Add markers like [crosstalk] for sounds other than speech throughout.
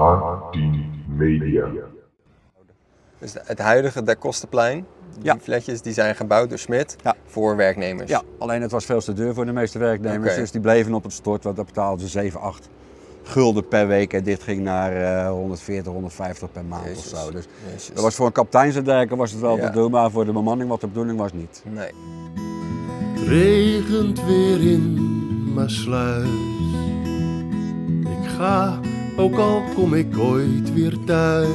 H10 Media. Dus het huidige Der Kostenplein, die Ja. flatjes, die zijn gebouwd door Smit Ja. voor werknemers. Ja, alleen het was veel te duur voor de meeste werknemers. Dus die bleven op het stort, want dat betaalden ze 7, 8 gulden per week. En dit ging naar eh 140, 150 per maand Jezus. of zo. Dus Jezus. dat was voor een kapiteinsderker was het wel Ja. te doen, maar voor de bemanning wat de bedoeling was niet. Nee. Het regent weer in mijn sluis. Ik ga, ook al kom ik ooit weer thuis.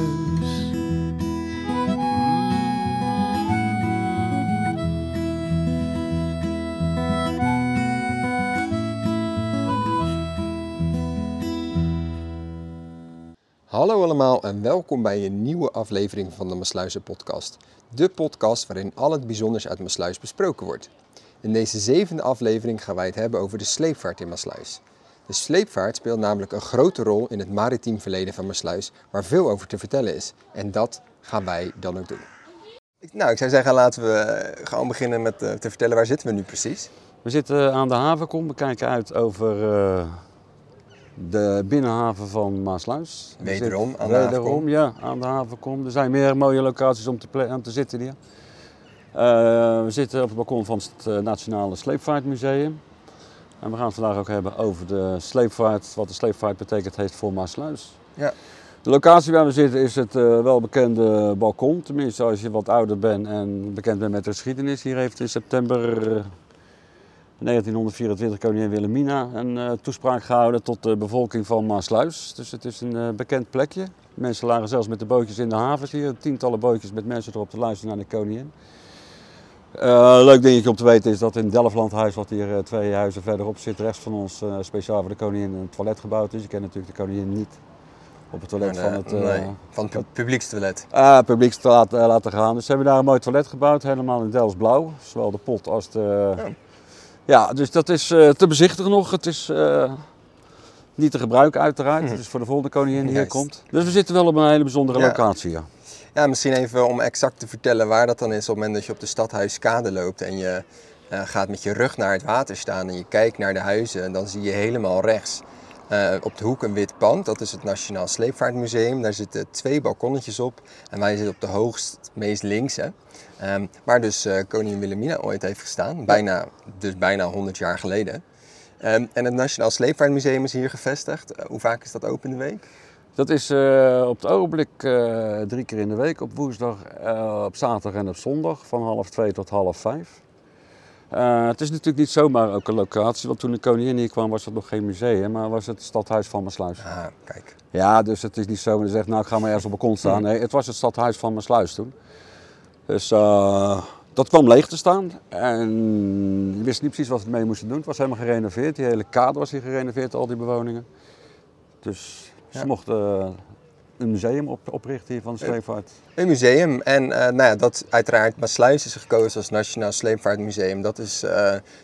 Hallo allemaal en welkom bij een nieuwe aflevering van de Maasluizen podcast. De podcast waarin al het bijzonders uit Maasluis besproken wordt. In deze zevende aflevering gaan wij het hebben over de sleepvaart in Maasluis. De sleepvaart speelt namelijk een grote rol in het maritiem verleden van Maasluis, waar veel over te vertellen is. En dat gaan wij dan ook doen. Ik- Nou, ik zou zeggen laten we eh, gewoon beginnen met eh, te vertellen waar zitten we nu precies. We zitten aan de havenkom, we kijken uit over eh, de binnenhaven van Maasluis. We Wederom aan de Wederom, havenkom. ja, aan de havenkom. Er zijn meer mooie locaties om te, om te zitten hier. Eh, we zitten op het balkon van het eh, Nationale Sleepvaartmuseum. En we gaan het vandaag ook hebben over de sleepvaart, wat de sleepvaart betekent heeft voor Maasluis. Ja. De locatie waar we zitten is het eh, welbekende balkon. Tenminste, als je wat ouder bent en bekend bent met de geschiedenis. Hier heeft in september eh, 1924 koningin Wilhelmina een eh, toespraak gehouden tot de bevolking van Maasluis. Dus het is een eh, bekend plekje. Mensen lagen zelfs met de bootjes in de havens hier. Tientallen bootjes met mensen erop te luisteren naar de koningin. Eh, leuk dingetje om te weten is dat in Delftlandhuis, wat hier eh, twee huizen verderop zit, rechts van ons eh, speciaal voor de koningin een toilet gebouwd is. Je kent natuurlijk de koningin niet op het toilet Nee, van het... nee, van het pu- publiekstoilet. Ah, publiek te laten, laten gaan. Dus ze hebben daar een mooi toilet gebouwd, helemaal in Delfts blauw. Zowel de pot als de... Ja. Ja, dus dat is te bezichtigen nog. Het is niet te gebruiken uiteraard. Het is voor de volgende koningin die hier komt. Dus we zitten wel op een hele bijzondere Ja. locatie, ja. Ja, misschien even om exact te vertellen waar dat dan is op het moment dat je op de stadhuiskade loopt en je eh, gaat met je rug naar het water staan en je kijkt naar de huizen, en dan zie je helemaal rechts eh, op de hoek een wit pand. Dat is het Nationaal Sleepvaartmuseum. Daar zitten twee balkonnetjes op en wij zitten op de hoogst, meest linkse. Ehm, waar dus eh, koningin Wilhelmina ooit heeft gestaan, bijna, dus bijna 100 jaar geleden. Ehm, en het Nationaal Sleepvaartmuseum is hier gevestigd. Hoe vaak is dat open in de week? Dat is eh, op het ogenblik eh, drie keer in de week. Op woensdag, eh, op zaterdag en op zondag. Van half twee tot half vijf. Het is natuurlijk niet zomaar ook een locatie. Want toen de koningin hier kwam was het nog geen museum. Maar was het stadhuis van Maasluis. Ah, kijk. Ja, dus het is niet zo dat je zegt, nou ik ga maar ergens op het balkon staan. Nee, het was het stadhuis van Maasluis toen. Dus dat kwam leeg te staan. En je wist niet precies wat we mee moesten doen. Het was helemaal gerenoveerd. Die hele kade was hier gerenoveerd, al die bewoningen. Dus ze Ja. mochten eh, een museum op, oprichten hier van de sleepvaart. Een museum. En eh, nou ja, dat uiteraard Maasluis is gekozen als Nationaal Sleepvaartmuseum. Dat is, eh,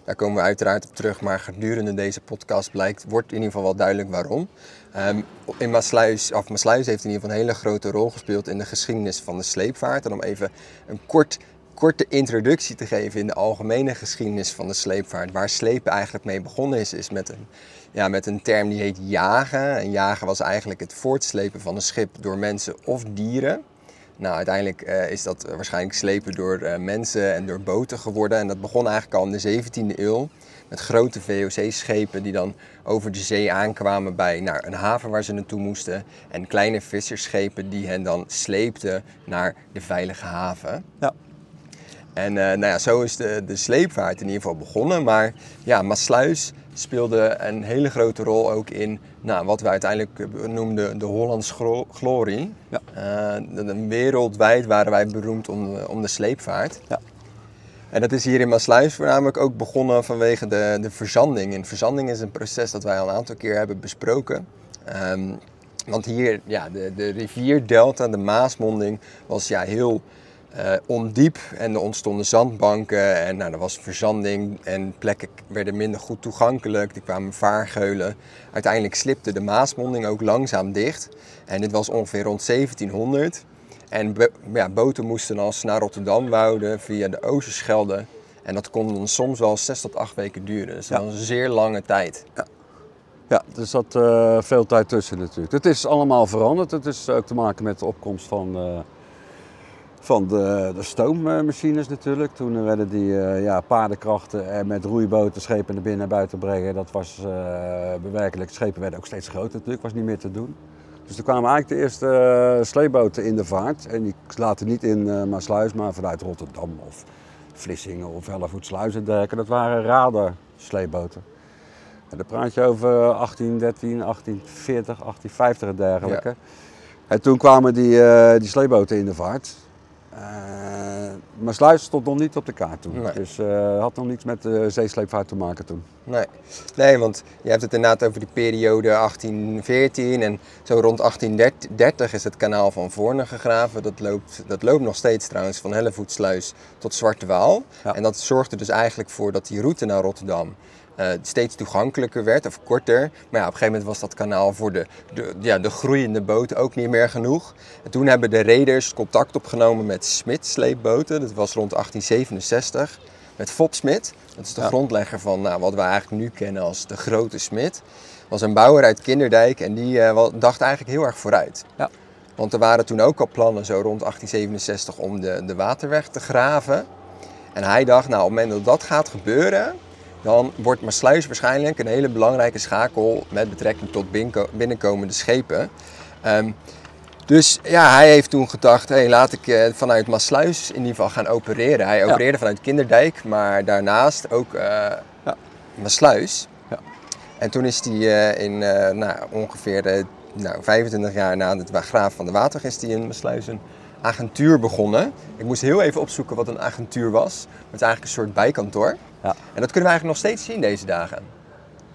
daar komen we uiteraard op terug. Maar gedurende deze podcast blijkt, wordt in ieder geval wel duidelijk waarom. Ehm, in Maasluis, of Maasluis heeft in ieder geval een hele grote rol gespeeld in de geschiedenis van de sleepvaart. En om even een kort, korte introductie te geven in de algemene geschiedenis van de sleepvaart. Waar slepen eigenlijk mee begonnen is, is met een, ja, met een term die heet jagen. En jagen was eigenlijk het voortslepen van een schip door mensen of dieren. Nou, uiteindelijk eh, is dat waarschijnlijk slepen door eh, mensen en door boten geworden. En dat begon eigenlijk al in de 17e eeuw met grote VOC-schepen die dan over de zee aankwamen bij nou, een haven waar ze naartoe moesten. En kleine vissersschepen die hen dan sleepten naar de veilige haven. En eh, nou ja, zo is de, de sleepvaart in ieder geval begonnen. Maar ja, Maasluis speelde een hele grote rol ook in nou, wat we uiteindelijk eh, noemden de Hollands glo- glorie. Ja. Eh, wereldwijd waren wij beroemd om, de- om de sleepvaart. Ja. En dat is hier in Maasluis voornamelijk ook begonnen vanwege de, de verzanding. En verzanding is een proces dat wij al een aantal keer hebben besproken. Ehm, want hier, ja, de, de rivierdelta, de Maasmonding, was ja, heel eh, ondiep. En er ontstonden zandbanken en nou, er was verzanding en plekken werden minder goed toegankelijk. Er kwamen vaargeulen. Uiteindelijk slipte de Maasmonding ook langzaam dicht. En dit was ongeveer rond 1700. En ja, boten moesten als naar Rotterdam wouden via de Oosterschelde. En dat kon dan soms wel zes tot acht weken duren. Dus dat Ja. was een zeer lange tijd. Ja, er zat eh, veel tijd tussen natuurlijk. Het is allemaal veranderd. Het is ook te maken met de opkomst van, eh, van de, de stoommachines natuurlijk. Toen werden die eh, ja, paardenkrachten en met roeiboten schepen naar binnen en buiten brengen. Dat was eh, bewerkelijk. Schepen werden ook steeds groter natuurlijk, was niet meer te doen. Dus toen kwamen eigenlijk de eerste eh, sleepboten in de vaart. En die laten niet in Maasluis, maar vanuit Rotterdam of Vlissingen of Hellevoetsluis en dergelijke. Dat waren radarsleepboten. En dan praat je over 1813, 1840, 1850 en dergelijke. En toen kwamen die, eh, die sleepboten in de vaart. Eh maar Sluis stond nog niet op de kaart toen. Nee. Dus eh had nog niets met de zeesleepvaart te maken toen. Nee. nee, want je hebt het inderdaad over die periode 1814 en zo rond 1830 is het kanaal van Voorne gegraven. Dat loopt, dat loopt nog steeds trouwens van Hellevoetsluis tot Zwarte Waal. Ja. En dat zorgde dus eigenlijk voor dat die route naar Rotterdam eh, steeds toegankelijker werd of korter. Maar ja, op een gegeven moment was dat kanaal voor de, de, ja, de groeiende boten ook niet meer genoeg. En toen hebben de reders contact opgenomen met Smit sleepboten. Dat was rond 1867 met Fop Smit. Dat is de Ja. grondlegger van nou, wat we eigenlijk nu kennen als de Grote Smit. Was een bouwer uit Kinderdijk en die eh, dacht eigenlijk heel erg vooruit. Ja. Want er waren toen ook al plannen zo rond 1867 om de, de waterweg te graven. En hij dacht, nou op het moment dat dat gaat gebeuren, dan wordt Maasluis waarschijnlijk een hele belangrijke schakel met betrekking tot binnenko- binnenkomende schepen. Ehm, dus ja, hij heeft toen gedacht, hey, laat ik eh, vanuit Maasluis in ieder geval gaan opereren. Hij opereerde vanuit Kinderdijk, maar daarnaast ook eh Ja. Maasluis. Ja. En toen is hij eh, in nou, ongeveer nou, 25 jaar na het graaf van de is hij in Maasluis een agentuur begonnen. Ik moest heel even opzoeken wat een agentuur was. Het is eigenlijk een soort bijkantoor. Ja. En dat kunnen we eigenlijk nog steeds zien deze dagen.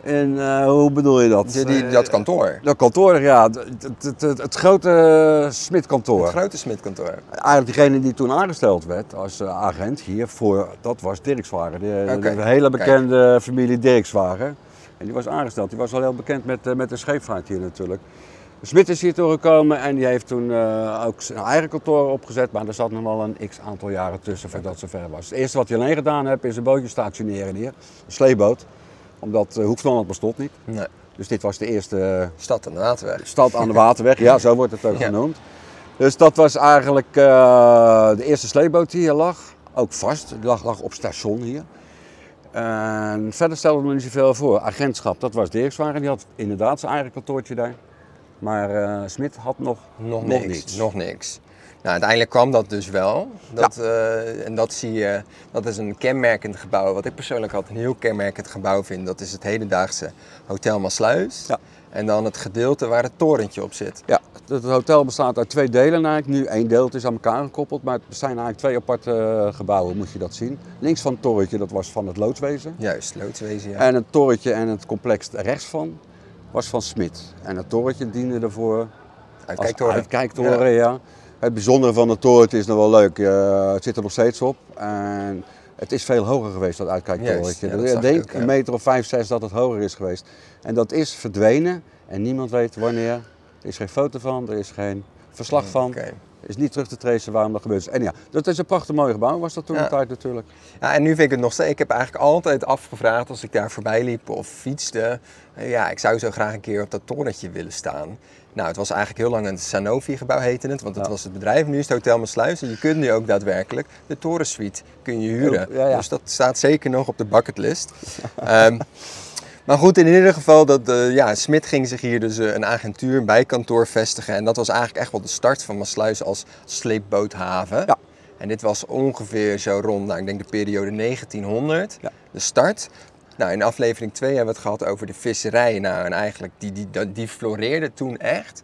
En eh, hoe bedoel je dat? Die, die- dat kantoor. Dat kantoor, ja. Het, het, het, het grote Smitkantoor. Het grote Smitkantoor. Eigenlijk degene die toen aangesteld werd als eh, agent hiervoor, dat was Dirkswagen. De, de hele bekende familie Dirkswagen. En die was aangesteld. Die was al heel bekend met, eh, met de scheepvaart hier natuurlijk. Smit is hier toegekomen en die heeft toen eh, ook zijn eigen kantoor opgezet. Maar er zat nog wel een x aantal jaren tussen voordat het zover was. Het eerste wat hij alleen gedaan heeft is een bootje stationeren hier. Een sleeboot. Omdat uh, Hoeksland bestond niet. Nee. Dus dit was de eerste eh, Stad aan de Waterweg. stad aan de waterweg. [laughs] Ja, zo wordt het ook Ja. genoemd. Dus dat was eigenlijk eh, de eerste sleepboot die hier lag. Ook vast, die lag, lag op station hier. En verder stelde me niet zoveel voor. Agentschap, dat was Dirkswagen. Die had inderdaad zijn eigen kantoortje daar. Maar eh Smit had nog, Nog, nog niks. niets. Nog niks. Nou, uiteindelijk kwam dat dus wel. Dat, eh, en dat zie je, dat is een kenmerkend gebouw. Wat ik persoonlijk altijd een heel kenmerkend gebouw vind, dat is het hedendaagse Hotel Maasluis. Ja. En dan het gedeelte waar het torentje op zit. Ja, het, hotel bestaat uit twee delen eigenlijk. Nu één deel, is aan elkaar gekoppeld. Maar het zijn eigenlijk twee aparte eh, gebouwen, moet je dat zien. Links van het torentje, dat was van het loodswezen. Juist, loodswezen. Ja. En het torentje en het complex rechts van was van Smit. En het torentje diende ervoor Uitkijktoren. uitkijktoren. Ja. Het bijzondere van het torentje is nog wel leuk. eh, het zit er nog steeds op. En het is veel hoger geweest, dat uitkijktorentje. Ja, dat ik denk ook, ja. een meter of vijf, zes dat het hoger is geweest. En dat is verdwenen en niemand weet wanneer. Er is geen foto van, er is geen verslag van. Oké. Is niet terug te tracen waarom dat gebeurd is. En ja, dat is een prachtig mooi gebouw, was dat toen Ja. de tijd natuurlijk. Ja, en nu vind ik het nog steeds. Ik heb eigenlijk altijd afgevraagd als ik daar voorbij liep of fietste. eh, Ja, ik zou zo graag een keer op dat torentje willen staan. Nou, het was eigenlijk heel lang een Sanofi-gebouw heette het, want dat Ja. was het bedrijf. Nu is het Hotel Maasluis en je kunt nu ook daadwerkelijk de torensuite kun je huren. Ja, ja. Dus dat staat zeker nog op de bucketlist. [laughs] Ehm, maar goed, in ieder geval, dat, eh, ja, Smit ging zich hier dus eh, een agentuur, een bijkantoor vestigen. En dat was eigenlijk echt wel de start van Maasluis als sleepboothaven. Ja. En dit was ongeveer zo rond, nou, ik denk de periode 1900, Ja. de start. Nou, in aflevering 2 hebben we het gehad over de visserij. Nou, en eigenlijk, die, die, die, die floreerde toen echt.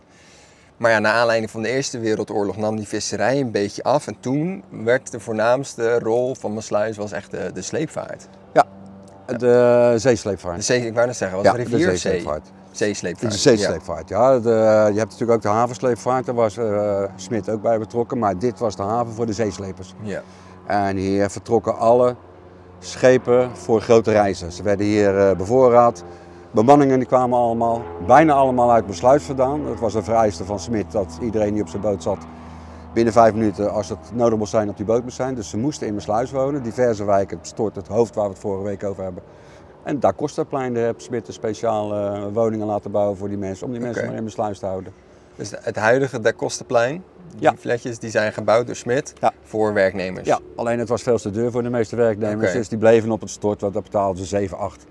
Maar ja, naar aanleiding van de Eerste Wereldoorlog nam die visserij een beetje af. En toen werd de voornaamste rol van Maasluis was echt de, de sleepvaart. De zeesleepvaart. De zee, ik wou net zeggen, was Ja, het de zeesleepvaart. Zeesleepvaart. De zeesleepvaart, ja. De, je hebt natuurlijk ook de havensleepvaart, daar was eh Smit ook bij betrokken. Maar dit was de haven voor de zeeslepers. Ja. En hier vertrokken alle schepen voor grote reizen. Ze werden hier eh, bevoorraad. Bemanningen die kwamen allemaal, bijna allemaal uit besluit vandaan. Het was een vereiste van Smit dat iedereen die op zijn boot zat binnen vijf minuten, als het nodig moest zijn, op die boot moest zijn. Dus ze moesten in Besluis wonen. Diverse wijken, Stort, het hoofd waar we het vorige week over hebben, En daar Kostaplein, daar heb Smit een speciale eh, woningen laten bouwen voor die mensen. Om die mensen maar in besluit te houden. Dus het huidige Da Costaplein, die Ja. flatjes, die zijn gebouwd door Smit Ja. voor werknemers. Ja, alleen het was veel te duur voor de meeste werknemers. Dus die bleven op het stort, want dat betaalden ze 7, 8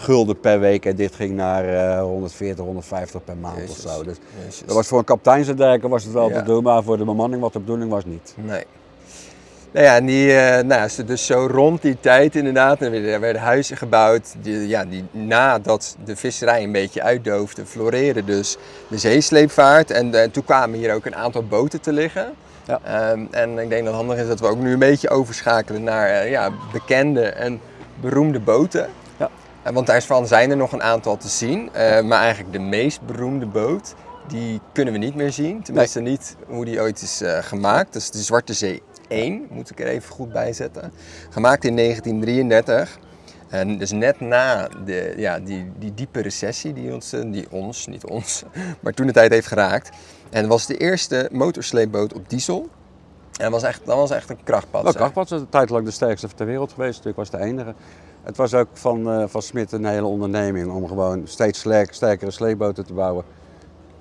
gulden per week. En dit ging naar eh 140, 150 per maand Jezus. of zo. Dus Jezus. dat was voor een kapiteinsderker was het wel Ja. te doen, maar voor de bemanning wat de bedoeling was niet. Nee. Nou ja, en die, eh, nou, dus zo rond die tijd inderdaad, er werden, er werden huizen gebouwd. Die, ja, die, nadat de visserij een beetje uitdoofde, floreerde dus de zeesleepvaart. En eh, toen kwamen hier ook een aantal boten te liggen. Ja. Ehm, en ik denk dat het handig is dat we ook nu een beetje overschakelen naar eh, ja, bekende en beroemde boten. Eh, want daarvan zijn er nog een aantal te zien. Eh, maar eigenlijk de meest beroemde boot, die kunnen we niet meer zien. Tenminste niet hoe die ooit is eh, gemaakt. Dat is de Zwarte Zee 1, moet ik er even goed bij zetten. Gemaakt in 1933. En dus net na de, ja, die, die diepe recessie die ons, die ons, niet ons, [laughs] maar toen de tijd heeft geraakt. En was de eerste motorsleepboot op diesel. En dat was echt, dat was echt een krachtpad. Nou, Krachtpad is een tijd lang de sterkste ter wereld geweest. Ik was de enige. Het was ook van, eh, van Smit een hele onderneming om gewoon steeds sterk- sterkere sleepboten te bouwen.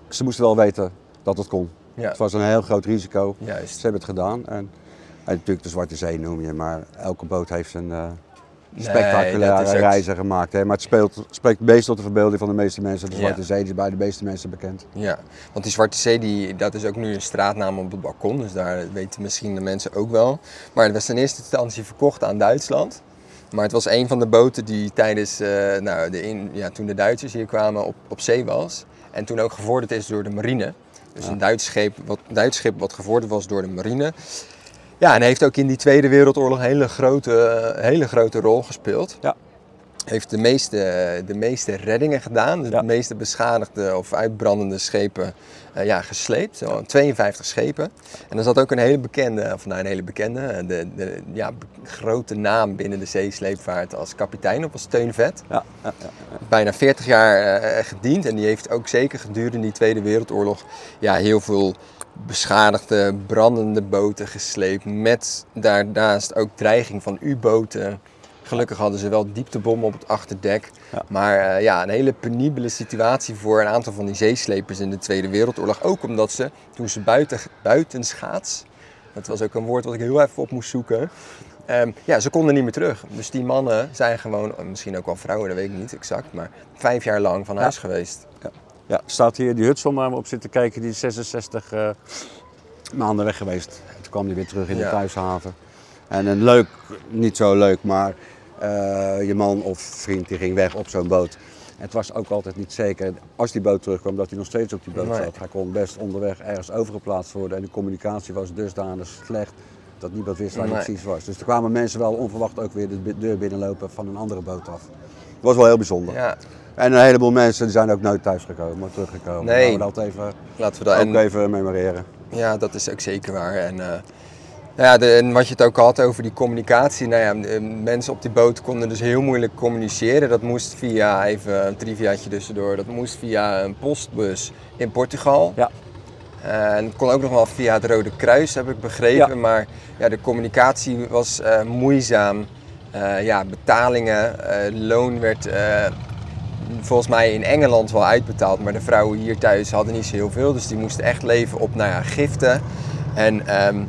Ze moesten wel weten dat het kon. Ja, Het was een heel groot risico. juist. Ze hebben het gedaan. En, en natuurlijk de Zwarte Zee noem je, maar elke boot heeft een eh Nee, spectaculaire ook- reizen gemaakt. Hè. Maar het speelt, spreekt meest tot de verbeelding van de meeste mensen. De Ja. Zwarte Zee is bij de meeste mensen bekend. Ja, want die Zwarte Zee, die, dat is ook nu een straatnaam op het balkon. Dus daar weten misschien de mensen ook wel. Maar het was in eerste instantie verkocht aan Duitsland. Maar het was een van de boten die tijdens, eh, nou, de in, ja, toen de Duitsers hier kwamen, op, op zee was. En toen ook gevorderd is door de marine. Dus Ja. een Duits schip, wat, Duits schip wat gevorderd was door de marine. Ja, en heeft ook in die Tweede Wereldoorlog een hele grote, eh, hele grote rol gespeeld. Ja. Heeft de meeste, de meeste reddingen gedaan. Dus Ja. de meeste beschadigde of uitbrandende schepen eh, ja, gesleept. Zo, 52 schepen. En er zat ook een hele bekende, of nou een hele bekende, eh, de, de ja, grote naam binnen de zeesleepvaart als kapitein op als Teun Vet. Ja. Bijna 40 jaar eh, gediend en die heeft ook zeker gedurende die Tweede Wereldoorlog ja, heel veel beschadigde, brandende boten gesleept. Met daarnaast ook dreiging van U-boten. Gelukkig hadden ze wel dieptebommen op het achterdek. Ja. Maar eh, ja, een hele penibele situatie voor een aantal van die zeeslepers in de Tweede Wereldoorlog. Ook omdat ze, toen ze buiten, buitenschaats, dat was ook een woord wat ik heel even op moest zoeken. Ehm, ja, ze konden niet meer terug. Dus die mannen zijn gewoon, eh, misschien ook wel vrouwen, dat weet ik niet exact, maar vijf jaar lang van Ja. huis geweest. Ja, staat hier die Hudson waar we op zitten kijken, die is 66 eh, maanden weg geweest. Toen kwam hij weer terug in Ja. de thuishaven. En een leuk, niet zo leuk, maar je man of vriend die ging weg op zo'n boot. Het was ook altijd niet zeker, als die boot terugkwam, dat hij nog steeds op die boot Nee. zat. Hij kon best onderweg ergens overgeplaatst worden en de communicatie was dusdanig slecht dat niemand wist waar hij Nee. precies was. Dus er kwamen mensen wel onverwacht ook weer de deur binnenlopen van een andere boot af. Dat was wel heel bijzonder. Ja, En een heleboel mensen die zijn ook nooit thuisgekomen, maar teruggekomen. Nee. Laten we dat even, laten we dat. ook En, even memoreren. Ja, dat is ook zeker waar. En, eh, nou ja, de, en wat je het ook had over die communicatie. Nou ja, mensen op die boot konden dus heel moeilijk communiceren. Dat moest via, even een triviaatje tussendoor, dat moest via een postbus in Portugal. Ja. Eh, en kon ook nog wel via het Rode Kruis, heb ik begrepen. Ja. Maar ja, de communicatie was eh, moeizaam. Eh, ja, betalingen, loon werd volgens mij in Engeland wel uitbetaald. Maar de vrouwen hier thuis hadden niet zo heel veel. Dus die moesten echt leven op nou ja, giften. En ehm,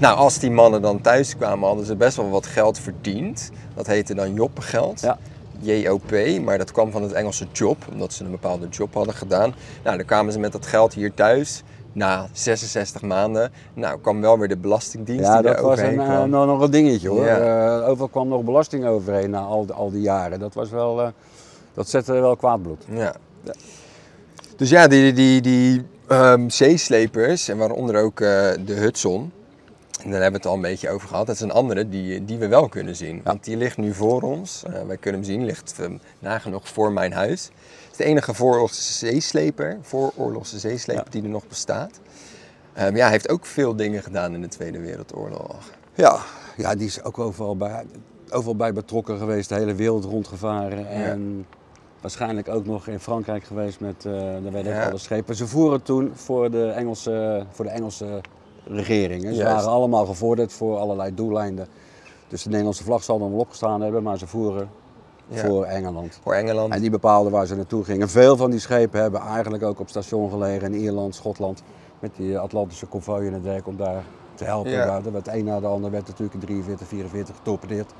nou, als die mannen dan thuis kwamen, hadden ze best wel wat geld verdiend. Dat heette dan joppengeld. Ja. JOP, maar dat kwam van het Engelse job, omdat ze een bepaalde job hadden gedaan. Nou, dan kwamen ze met dat geld hier thuis. Na 66 maanden, nou kwam wel weer de belastingdienst Ja, die dat er was een, eh, nog, nog een dingetje hoor. Ja. Eh, overal kwam nog belasting overheen na al, die- al die jaren. Dat was wel, eh, dat zette wel kwaad bloed. Ja. Dus ja, die, die, die ehm, zeeslepers, en waaronder ook de Hudson, en daar hebben we het al een beetje over gehad. Dat is een andere die, die we wel kunnen zien. Want die ligt nu voor ons. Eh, wij kunnen hem zien, ligt eh, nagenoeg voor mijn huis. Het is de enige vooroorlogse zeesleper, vooroorlogse zeesleper Ja. die er nog bestaat. Ehm, ja, hij heeft ook veel dingen gedaan in de Tweede Wereldoorlog. Ja, ja die is ook overal bij, overal bij betrokken geweest, de hele wereld rondgevaren. En waarschijnlijk ook nog in Frankrijk geweest met, eh daar werden ook Ja. alle schepen. Ze voeren toen voor de Engelse, voor de Engelse regering. hè. Ze waren allemaal gevorderd voor allerlei doeleinden. Dus de Nederlandse vlag zal dan wel opgestaan hebben, maar ze voeren Ja. voor Engeland. Voor Engeland. En die bepaalden waar ze naartoe gingen. Veel van die schepen hebben eigenlijk ook op station gelegen in Ierland, Schotland. Met die Atlantische konvooien en het dergelijke om daar te helpen. Ja. Daar werd een na de ander werd natuurlijk in 43, 44 getorpedeerd.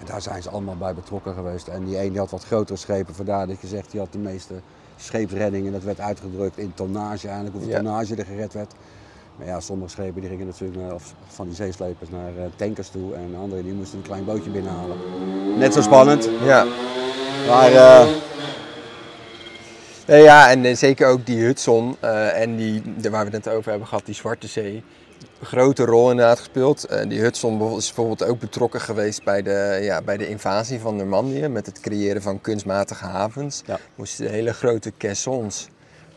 En daar zijn ze allemaal bij betrokken geweest. En die een die had wat grotere schepen, vandaar dat je zegt, die had de meeste scheepsreddingen. Dat werd uitgedrukt in tonnage eigenlijk, hoeveel Ja. tonnage er gered werd. Maar ja, sommige schepen die gingen natuurlijk naar, of van die zeeslepers naar eh, tankers toe. En andere die moesten een klein bootje binnenhalen. Net zo spannend. Ja. Maar Nee, ja, en zeker ook die Hudson en die, waar we het net over hebben gehad, die Zwarte Zee. Grote rol inderdaad gespeeld. Die Hudson is bijvoorbeeld ook betrokken geweest bij de, ja, bij de invasie van Normandië. Met het creëren van kunstmatige havens. Ja. Moesten hele grote caissons.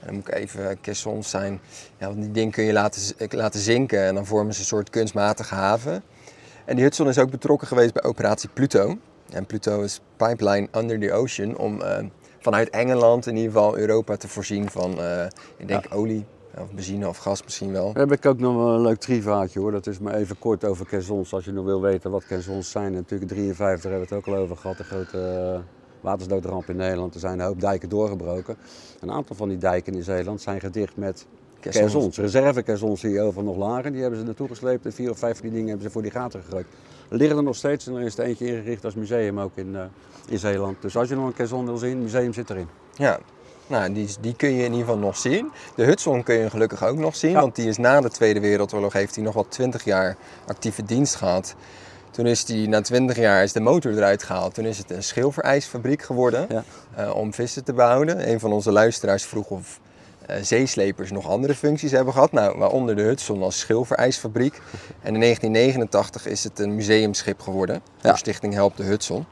En dan moet ik even caissons zijn. Ja, want die ding kun je laten, z- laten zinken en dan vormen ze een soort kunstmatige haven. En die Hudson is ook betrokken geweest bij operatie Pluto. En Pluto is pipeline under the ocean om eh, vanuit Engeland in ieder geval Europa te voorzien van, eh, ik denk olie, of benzine of gas misschien wel. Dan heb ik ook nog een leuk trivaatje hoor. Dat is maar even kort over caissons. Als je nog wil weten wat caissons zijn. Natuurlijk in 53 hebben we het ook al over gehad. De grote eh, watersnoodramp in Nederland. Er zijn een hoop dijken doorgebroken. Een aantal van die dijken in Zeeland zijn gedicht met caissons. Reservecaissons die overal nog lagen. Die hebben ze naartoe gesleept. En vier of vijf van die dingen hebben ze voor die gaten gegooid. Er liggen er nog steeds. En er is er eentje ingericht als museum ook in, eh, in Zeeland. Dus als je nog een caisson wil zien, het museum zit erin. Ja, nou, die, die kun je in ieder geval nog zien. De Hudson kun je gelukkig ook nog zien, Ja. want die is na de Tweede Wereldoorlog heeft hij nog wel 20 jaar actieve dienst gehad. Toen is die, na 20 jaar is de motor eruit gehaald. Toen is het een schilferijsfabriek geworden Ja. eh, om vissen te behouden. Een van onze luisteraars vroeg of eh, zeeslepers nog andere functies hebben gehad. Nou, waaronder de Hudson als schilferijsfabriek. En in 1989 is het een museumschip geworden. Ja. Door Stichting Help de Hudson.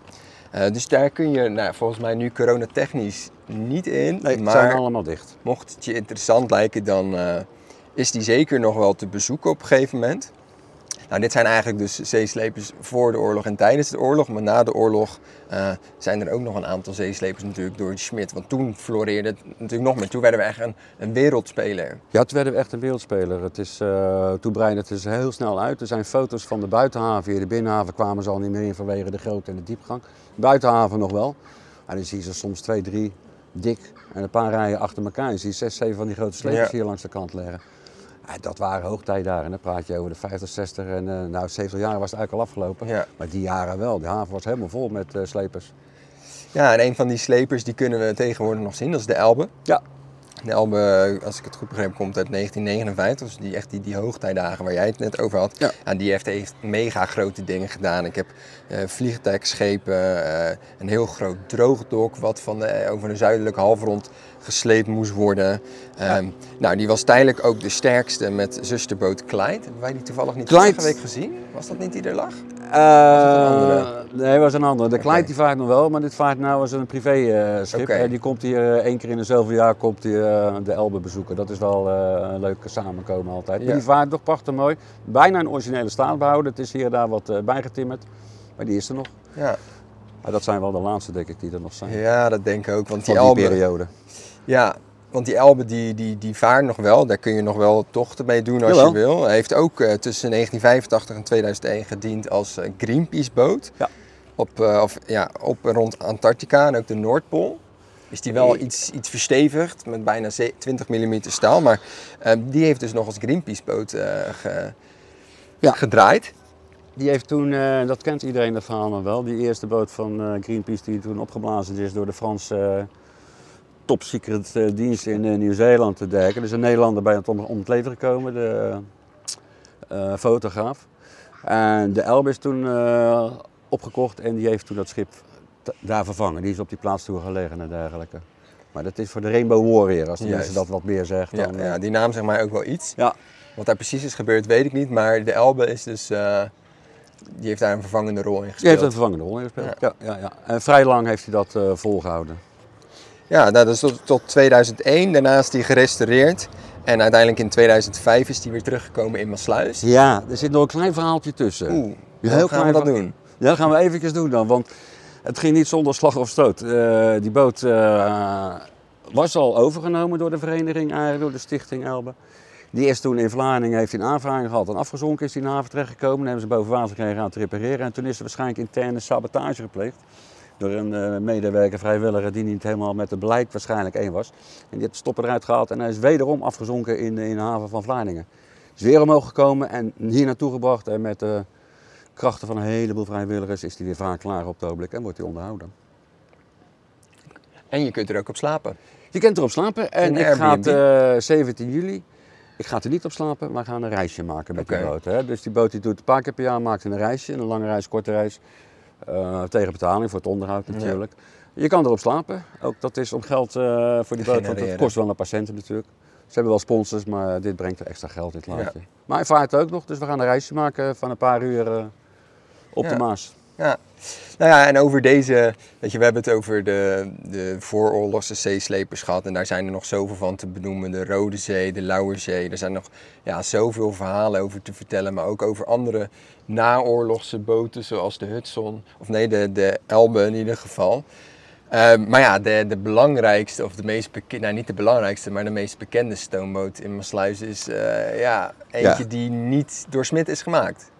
Eh, dus daar kun je, nou, volgens mij nu coronatechnisch niet in. Nee, maar zijn allemaal dicht. mocht het je interessant lijken, dan is die zeker nog wel te bezoeken op een gegeven moment. Nou, dit zijn eigenlijk dus zeeslepers voor de oorlog en tijdens de oorlog. Maar na de oorlog eh, zijn er ook nog een aantal zeeslepers natuurlijk door Schmidt. Want toen floreerde het natuurlijk nog meer. Toen werden we echt een, een wereldspeler. Ja, toen werden we echt een wereldspeler. Het is, eh, toen breidde het dus heel snel uit. Er zijn foto's van de buitenhaven hier. De binnenhaven kwamen ze al niet meer in vanwege de grootte en de diepgang. De buitenhaven nog wel. En dan zie je ze soms twee, drie dik en een paar rijen achter elkaar. Je ziet zes, zeven van die grote slepers Ja. hier langs de kant liggen. Ja, dat waren hoogtijdagen. Dan praat je over de 50, 60 en eh, nou 70 jaar was het eigenlijk al afgelopen. Ja. Maar die jaren wel. De haven was helemaal vol met eh, slepers. Ja, en een van die slepers die kunnen we tegenwoordig nog zien. Dat is de Elbe. Ja. De Elbe, als ik het goed begreep, komt uit 1959. Dus die, echt die, die hoogtijdagen waar jij het net over had. Ja. En die heeft, heeft mega grote dingen gedaan. Ik heb eh vliegtuigschepen, eh, een heel groot droogdok wat van de, over de zuidelijke halfrond gesleept moest worden. Ehm, nou, die was tijdelijk ook de sterkste met zusterboot Clyde. Hebben wij die toevallig niet Clyde. vorige week gezien? Was dat niet die er lag? Eh, andere? nee, was een andere. De Oké. Clyde die vaart nog wel, maar dit vaart nou als een privéschip. Oké. En die komt hier eh, één keer in de zoveel jaar komt die, eh, de Elbe bezoeken. Dat is wel eh, een leuke samenkomen altijd. Ja. Maar die vaart toch prachtig mooi. Bijna een originele staat behouden. Het is hier en daar wat eh, bijgetimmerd. Maar die is er nog. Ja, Maar dat zijn wel de laatste, denk ik, die er nog zijn. ja dat denk ik ook. Want die Van die Elbe, periode. Ja, want die Elbe die, die, die vaart nog wel. Daar kun je nog wel tochten mee doen als Jawel. je wil. Hij heeft ook eh, tussen 1985 en 2001 gediend als eh, Greenpeace boot. Ja. Op, eh, of, ja, op rond Antarctica en ook de Noordpool. Is die wel iets, iets verstevigd met bijna ze- 20 mm staal. Maar die heeft dus nog als Greenpeace boot eh, ge- Ja. gedraaid. Die heeft toen, dat kent iedereen dat verhaal nog wel, die eerste boot van Greenpeace die toen opgeblazen is door de Franse eh, top secret eh, dienst in eh, Nieuw-Zeeland te derken. Er is een Nederlander bij het om, om het leven gekomen, de eh, fotograaf. En de Elbe is toen opgekocht en die heeft toen dat schip daar vervangen. Die is op die plaats toe gelegen en dergelijke. Maar dat is voor de Rainbow Warrior, als Juist. mensen dat wat meer zegt. Ja, Dan, ja, die naam zegt mij ook wel iets. ja. Wat daar precies is gebeurd weet ik niet. Maar de Elbe is dus... die heeft daar een vervangende rol in Die gespeeld. heeft een vervangende rol in gespeeld. Ja. Ja, ja, En vrij lang heeft hij dat eh, volgehouden. Ja, nou, dat is tot, tot 2001. Daarna is die gerestaureerd. En uiteindelijk in 2005 is die weer teruggekomen in Maasluis. Ja, er zit nog een klein verhaaltje tussen. Oeh, hoe heel gaan we dat doen? Ja, dat gaan we eventjes doen dan, want het ging niet zonder slag of stoot. Eh, die boot eh, was al overgenomen door de vereniging, eigenlijk door de stichting Elbe. Die is toen in Vlaardingen, heeft een aanvraging gehad en afgezonken is die in de haven terechtgekomen. Dan hebben ze boven water gekregen aan te repareren en toen is er waarschijnlijk interne sabotage gepleegd door een eh, medewerker, vrijwilliger, die niet helemaal met het beleid waarschijnlijk één was. En die heeft de stopper eruit gehaald en hij is wederom afgezonken in, in de haven van Vlaardingen. Is weer omhoog gekomen en hier naartoe gebracht en met de krachten van een heleboel vrijwilligers is hij weer vaak klaar op het ogenblik en wordt hij onderhouden. En je kunt er ook op slapen. Je kunt erop slapen en ik ga Airbnb. het, eh, 17 juli. Ik ga er niet op slapen, maar we gaan een reisje maken met Oké. die boot. Hè. Dus die boot die doet een paar keer per jaar maakt een reisje, een lange reis, korte reis. Eh, tegen betaling voor het onderhoud natuurlijk. Je kan erop slapen. Ook dat is om geld eh, voor die boot, want het genereren. kost wel een paar centen natuurlijk. Ze hebben wel sponsors, maar dit brengt er extra geld in het laadje. Maar hij vaart ook nog, dus we gaan een reisje maken van een paar uur eh, op de. Maas. Ja. Nou ja, en over deze, weet je, we hebben het over de, de vooroorlogse zeeslepers gehad. En daar zijn er nog zoveel van te benoemen. De Rode Zee, de Lauwerzee. Er zijn nog ja, zoveel verhalen over te vertellen. Maar ook over andere naoorlogse boten, zoals de Hudson. Of nee, de, de Elbe in ieder geval. Ehm, maar ja, de, de belangrijkste, of de meest bekende, nou niet de belangrijkste, maar de meest bekende stoomboot in Maasluis is eh, ja, eentje Ja. die niet door Smit is gemaakt.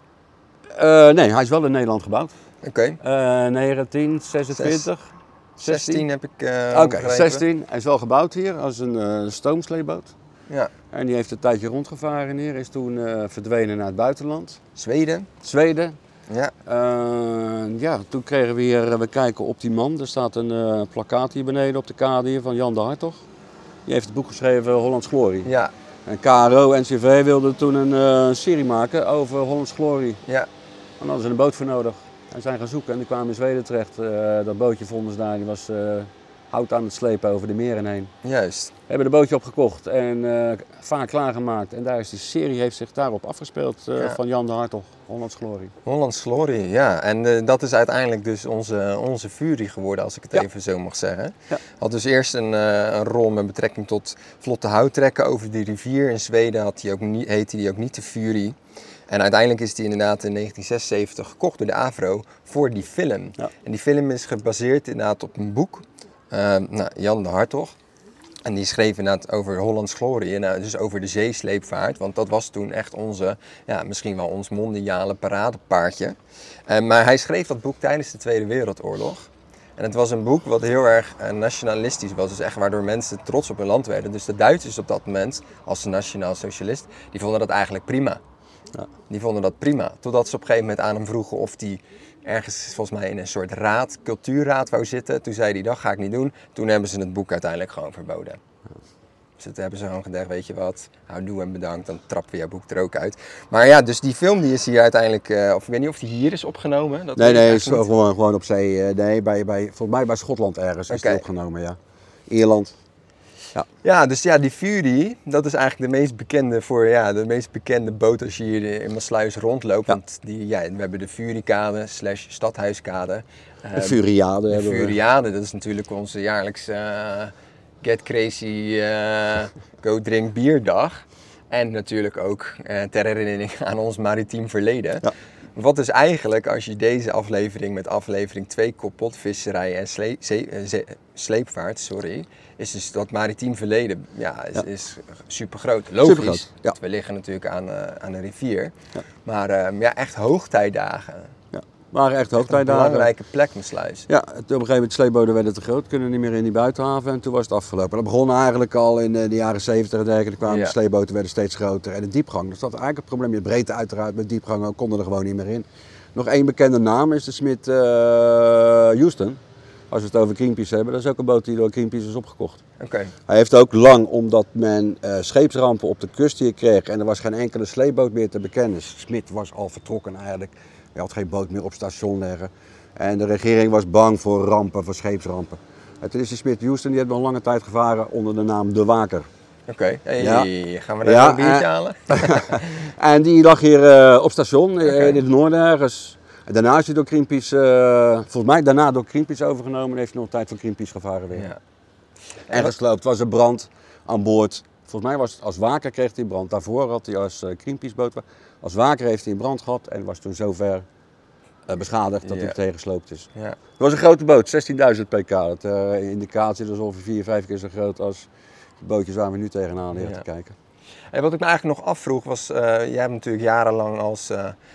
Eh, nee, hij is wel in Nederland gebouwd. Oké, Eh 1926. 16 heb ik eh Oké, begrepen. 16. Hij is wel gebouwd hier als een eh stoomsleeboot. Ja, En die heeft een tijdje rondgevaren hier. Is toen eh, verdwenen naar het buitenland. Zweden. Zweden. Ja, ja, toen kregen we hier, we kijken op die man. Er staat een plakkaat hier beneden op de kade hier van Jan de Hartog. Die heeft het boek geschreven Hollands Glorie. ja, En KRO, NCV wilde toen een serie maken over Hollands Glorie. ja. En daar hadden ze een boot voor nodig. En zijn gaan zoeken en die kwamen in Zweden terecht. Eh, dat bootje vonden ze daar, die was eh, hout aan het slepen over de meren heen. Juist. We hebben de bootje opgekocht en eh, vaak klaargemaakt. En daar is die serie heeft zich daarop afgespeeld Ja. van Jan de Hartog, Hollands Glorie. Hollands Glorie, ja. En dat is uiteindelijk dus onze, onze Fury geworden, als ik het Ja. even zo mag zeggen. Ja. Had dus eerst een, een rol met betrekking tot vlotte houttrekken over de rivier. In Zweden had hij ook niet, heette hij ook niet de Fury. En uiteindelijk is die inderdaad in 1976 gekocht door de Avro voor die film. Ja. En die film is gebaseerd inderdaad op een boek. Eh, nou, Jan de Hartog. En die schreef inderdaad over Hollands glorie, nou, dus over de zeesleepvaart. Want dat was toen echt onze, ja, misschien wel ons mondiale paradepaardje. Eh, maar hij schreef dat boek tijdens de Tweede Wereldoorlog. En het was een boek wat heel erg eh, nationalistisch was. Dus echt waardoor mensen trots op hun land werden. Dus de Duitsers op dat moment, als nationaal socialist, die vonden dat eigenlijk prima. Ja. Die vonden dat prima. Totdat ze op een gegeven moment aan hem vroegen of hij ergens volgens mij in een soort raad, cultuurraad wou zitten. Toen zei hij, dat ga ik niet doen. Toen hebben ze het boek uiteindelijk gewoon verboden. Dus toen hebben ze gewoon gedacht, weet je wat, houdoe en bedankt, dan trappen we jouw boek er ook uit. Maar ja, dus die film die is hier uiteindelijk, eh, of ik weet niet of die hier is opgenomen. Dat Nee, nee, is gewoon, gewoon op zee. eh, Nee, bij, bij, volgens mij bij Schotland ergens is die opgenomen, ja. Ierland. Ja, dus ja, die Fury, dat is eigenlijk de meest bekende voor, ja, de meest bekende boot als je hier in Maasluis rondloopt. Ja. Want die, ja, we hebben de Furykade slash Stadhuiskade. De Eh, Furiade De hebben we. Furiade, dat is natuurlijk onze jaarlijkse eh, Get Crazy eh, Go Drink Bierdag. En natuurlijk ook eh, ter herinnering aan ons maritiem verleden. Ja. Wat dus eigenlijk, als je deze aflevering met aflevering 2 koppelt, visserij en slee- zee- eh, zee- sleepvaart, sorry, is dus dat maritiem verleden ja, is, Ja. is super groot. Logisch, Supergroot, ja. we liggen natuurlijk aan, eh, aan een rivier. Ja. Maar ehm, ja, echt hoogtijdagen. Waren echt Een hoogtijdagen. belangrijke plek, mijn sluis. Ja, op een gegeven moment sleepboten werden te groot, kunnen niet meer in die buitenhaven en toen was het afgelopen. Dat begon eigenlijk al in eh, de jaren 70 en dergelijke, kwamen Ja. de sleepboten werden steeds groter en de diepgang. Dus dat was eigenlijk het probleem. Je breedte uiteraard, met diepgang ook, konden er gewoon niet meer in. Nog één bekende naam is de Smit eh, Houston. Als we het over Greenpeace hebben, dat is ook een boot die door Greenpeace is opgekocht. Oké. Hij heeft ook lang, omdat men eh, scheepsrampen op de kust hier kreeg en er was geen enkele sleepboot meer te bekennen. Smit was al vertrokken eigenlijk. Hij had geen boot meer op station leggen. En de regering was bang voor rampen, voor scheepsrampen. En toen is die Smit Houston, die heeft nog lange tijd gevaren onder de naam De Waker. Oké, hey, Ja. gaan we daar Ja, een biertje eh, halen? [laughs] En die lag hier eh, op station eh, in het noorden ergens. En daarna is hij door Greenpeace, volgens mij daarna door Greenpeace overgenomen en heeft hij nog een tijd voor Greenpeace gevaren weer. Ja. En gesloopt. Het was een brand aan boord. Volgens mij was het als waker kreeg hij brand. Daarvoor had hij als Greenpeace boot. Als waker heeft hij een brand gehad en was toen zover eh, beschadigd dat Ja. hij meteen gesloopt is. Ja. Het was een grote boot, 16.000 pk. Dat eh, indicatie dat is ongeveer 4, 5 keer zo groot als de bootjes waar we nu tegenaan liggen Ja. te kijken. Hey, wat ik me eigenlijk nog afvroeg was, eh, jij hebt natuurlijk jarenlang als,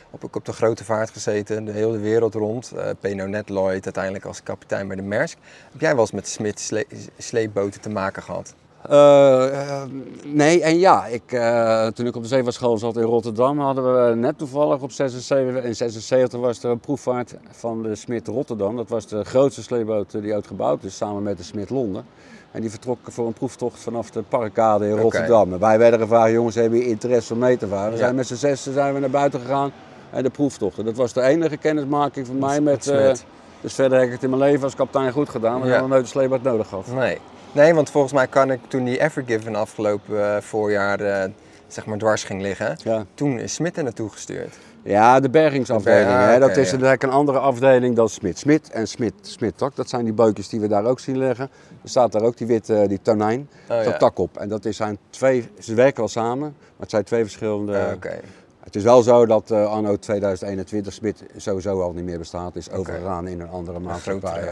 op, op de grote vaart gezeten, de hele wereld rond. eh Peno net Lloyd, uiteindelijk als kapitein bij de Maersk. Heb jij wel eens met Smit sle sleepboten te maken gehad? Eh, eh, nee en ja. Ik, eh, toen ik op de zeevaartschool zat in Rotterdam, hadden we net toevallig op 76, in 76 was er een proefvaart van de Smit Rotterdam. Dat was de grootste sleepboot die ooit gebouwd is, samen met de Smit Londen. En die vertrok voor een proeftocht vanaf de parkade in. Rotterdam. En wij werden gevraagd, jongens, hebben jullie interesse om mee te varen? We Ja. zijn met z'n zessen zijn we naar buiten gegaan en de proeftochten. Dat was de enige kennismaking van mij met... Smit. dus verder heb ik het in mijn leven als kapitein goed gedaan, maar Ja. ik heb nog nooit een sleepboot nodig gehad. Nee. Nee, want volgens mij kan ik toen die Evergiven afgelopen eh, voorjaar eh, zeg maar dwars ging liggen, Ja. toen is Smit er naartoe gestuurd. Ja, de bergingsafdeling. De ber- ah, hè. dat is ja. eigenlijk een andere afdeling dan Smit. Smit en Smit, Smit tak, dat zijn die bootjes die we daar ook zien liggen. Er staat daar ook die witte, die tonijn, Oh, dat ja. tak op. En dat is- zijn twee, ze werken wel samen, maar het zijn twee verschillende... Ah, Oké. Het is wel zo dat eh, anno 2021 Smit sowieso al niet meer bestaat, is overgegaan in een andere maatschappij.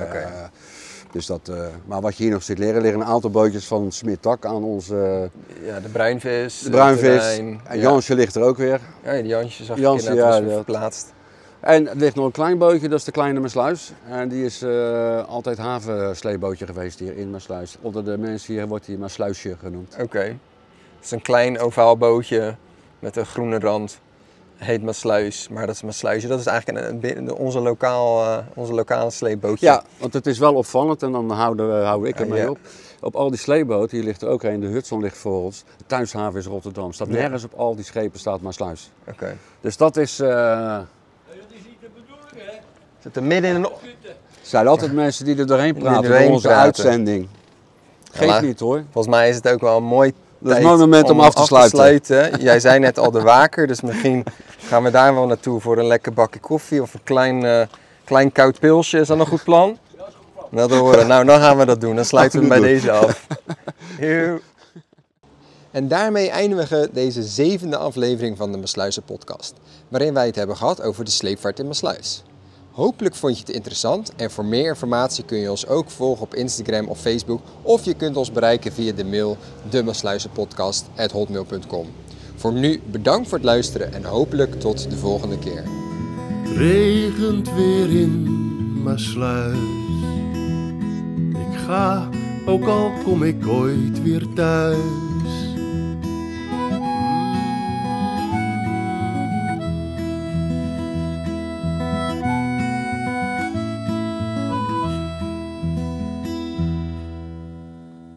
Eh, dus dat, eh, maar wat je hier nog ziet liggen, liggen een aantal bootjes van Smit tak aan onze Ja, de bruinvis. de bruinvis. terrein. En Ja. Jansje ligt er ook weer. Ja, die Jansje zag Jansje, ik inderdaad, ja, verplaatst. En er ligt nog een klein bootje, dat is de Kleine Mersluis. En die is eh, altijd havensleebootje geweest hier in Mersluis. Onder de mensen hier wordt hij Mersluisje genoemd. Oké. Het is een klein ovaal bootje met een groene rand. Heet Maasluis, maar dat is Maasluisje. Dat is eigenlijk een, onze, lokaal, eh, onze lokale sleepbootje. Ja, want het is wel opvallend en dan houden hou ik ermee ja. op. Op al die sleeboten, hier ligt er ook een, de Hudson ligt voor ons. De thuishaven is Rotterdam. Staat Ja. nergens op al die schepen staat Maasluis. Oké. Dus dat is, eh Zit er midden in een... er zijn altijd mensen die er doorheen praten door onze praten. uitzending. Geef niet hoor. Volgens mij is het ook wel een mooi Dat is een mooi moment om af te sluiten. sluiten. Jij zei net al de waker, dus misschien gaan we daar wel naartoe voor een lekker bakje koffie of een klein, eh, klein koud pilsje. Is dat een goed plan? Dat horen. Nou, dan gaan we dat doen. Dan sluiten we bij Doen. deze af. Joe. En daarmee eindigen we deze zevende aflevering van de Mesluizen podcast, waarin wij het hebben gehad over de sleepvaart in Mesluis. Hopelijk vond je het interessant en voor meer informatie kun je ons ook volgen op Instagram of Facebook of je kunt ons bereiken via de mail demasluizenpodcast.hotmail.com. Voor nu bedankt voor het luisteren en hopelijk tot de volgende keer. regent weer in Maasluis. Ik ga, ook al kom ik ooit weer thuis.